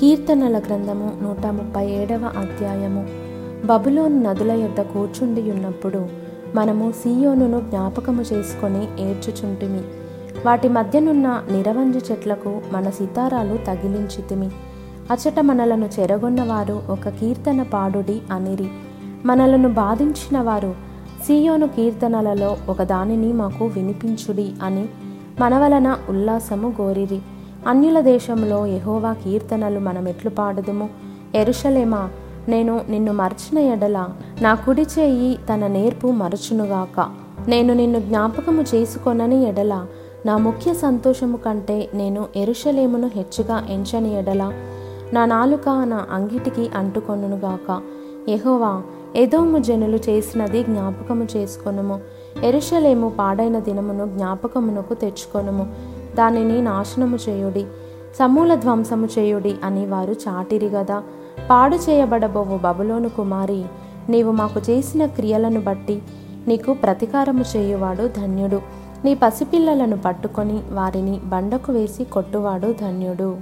కీర్తనల గ్రంథము నూట ముప్పై ఏడవ అధ్యాయము. బబులోన్ నదుల యొద్ద కూర్చుండి ఉన్నప్పుడు మనము సీయోనును జ్ఞాపకము చేసుకొని ఏడ్చుచుంటిమి. వాటి మధ్యనున్న నిరవంజి చెట్లకు మన సితారాలు తగిలించితిమి. అచట మనలను చెరగొన్నవారు ఒక కీర్తన పాడుడి అనిరి. మనలను బాధించిన వారు సీయోను కీర్తనలలో ఒక దానిని మాకు వినిపించుడి అని మన వలన ఉల్లాసము గోరిరి. అన్యుల దేశంలో ఎహోవా కీర్తనలు మనం ఎట్లు పాడదుము. ఎరుషలేమా నేను నిన్ను మర్చిన ఎడల నా కుడి చేయి తన నేర్పు మరచునుగాక. నేను నిన్ను జ్ఞాపకము చేసుకొనని ఎడల నా ముఖ్య సంతోషము కంటే నేను ఎరుషలేమును హెచ్చుగా ఎంచని ఎడల నా నాలుక నా అంగిటికి అంటుకొనుగాక ఎహోవా ఎదోము జనులు చేసినది జ్ఞాపకము చేసుకొనుము. ఎరుషలేము పాడైన దినమును జ్ఞాపకమునకు తెచ్చుకొనుము. దానిని నాశనము చేయుడి సమూల ధ్వంసము చేయుడి అని వారు చాటిరి గదా. పాడు చేయబడబోవు బబులోను కుమారి నీవు మాకు చేసిన క్రియలను బట్టి నీకు ప్రతీకారము చేయువాడు ధన్యుడు. నీ పసిపిల్లలను పట్టుకొని వారిని బండకు వేసి కొట్టువాడు ధన్యుడు.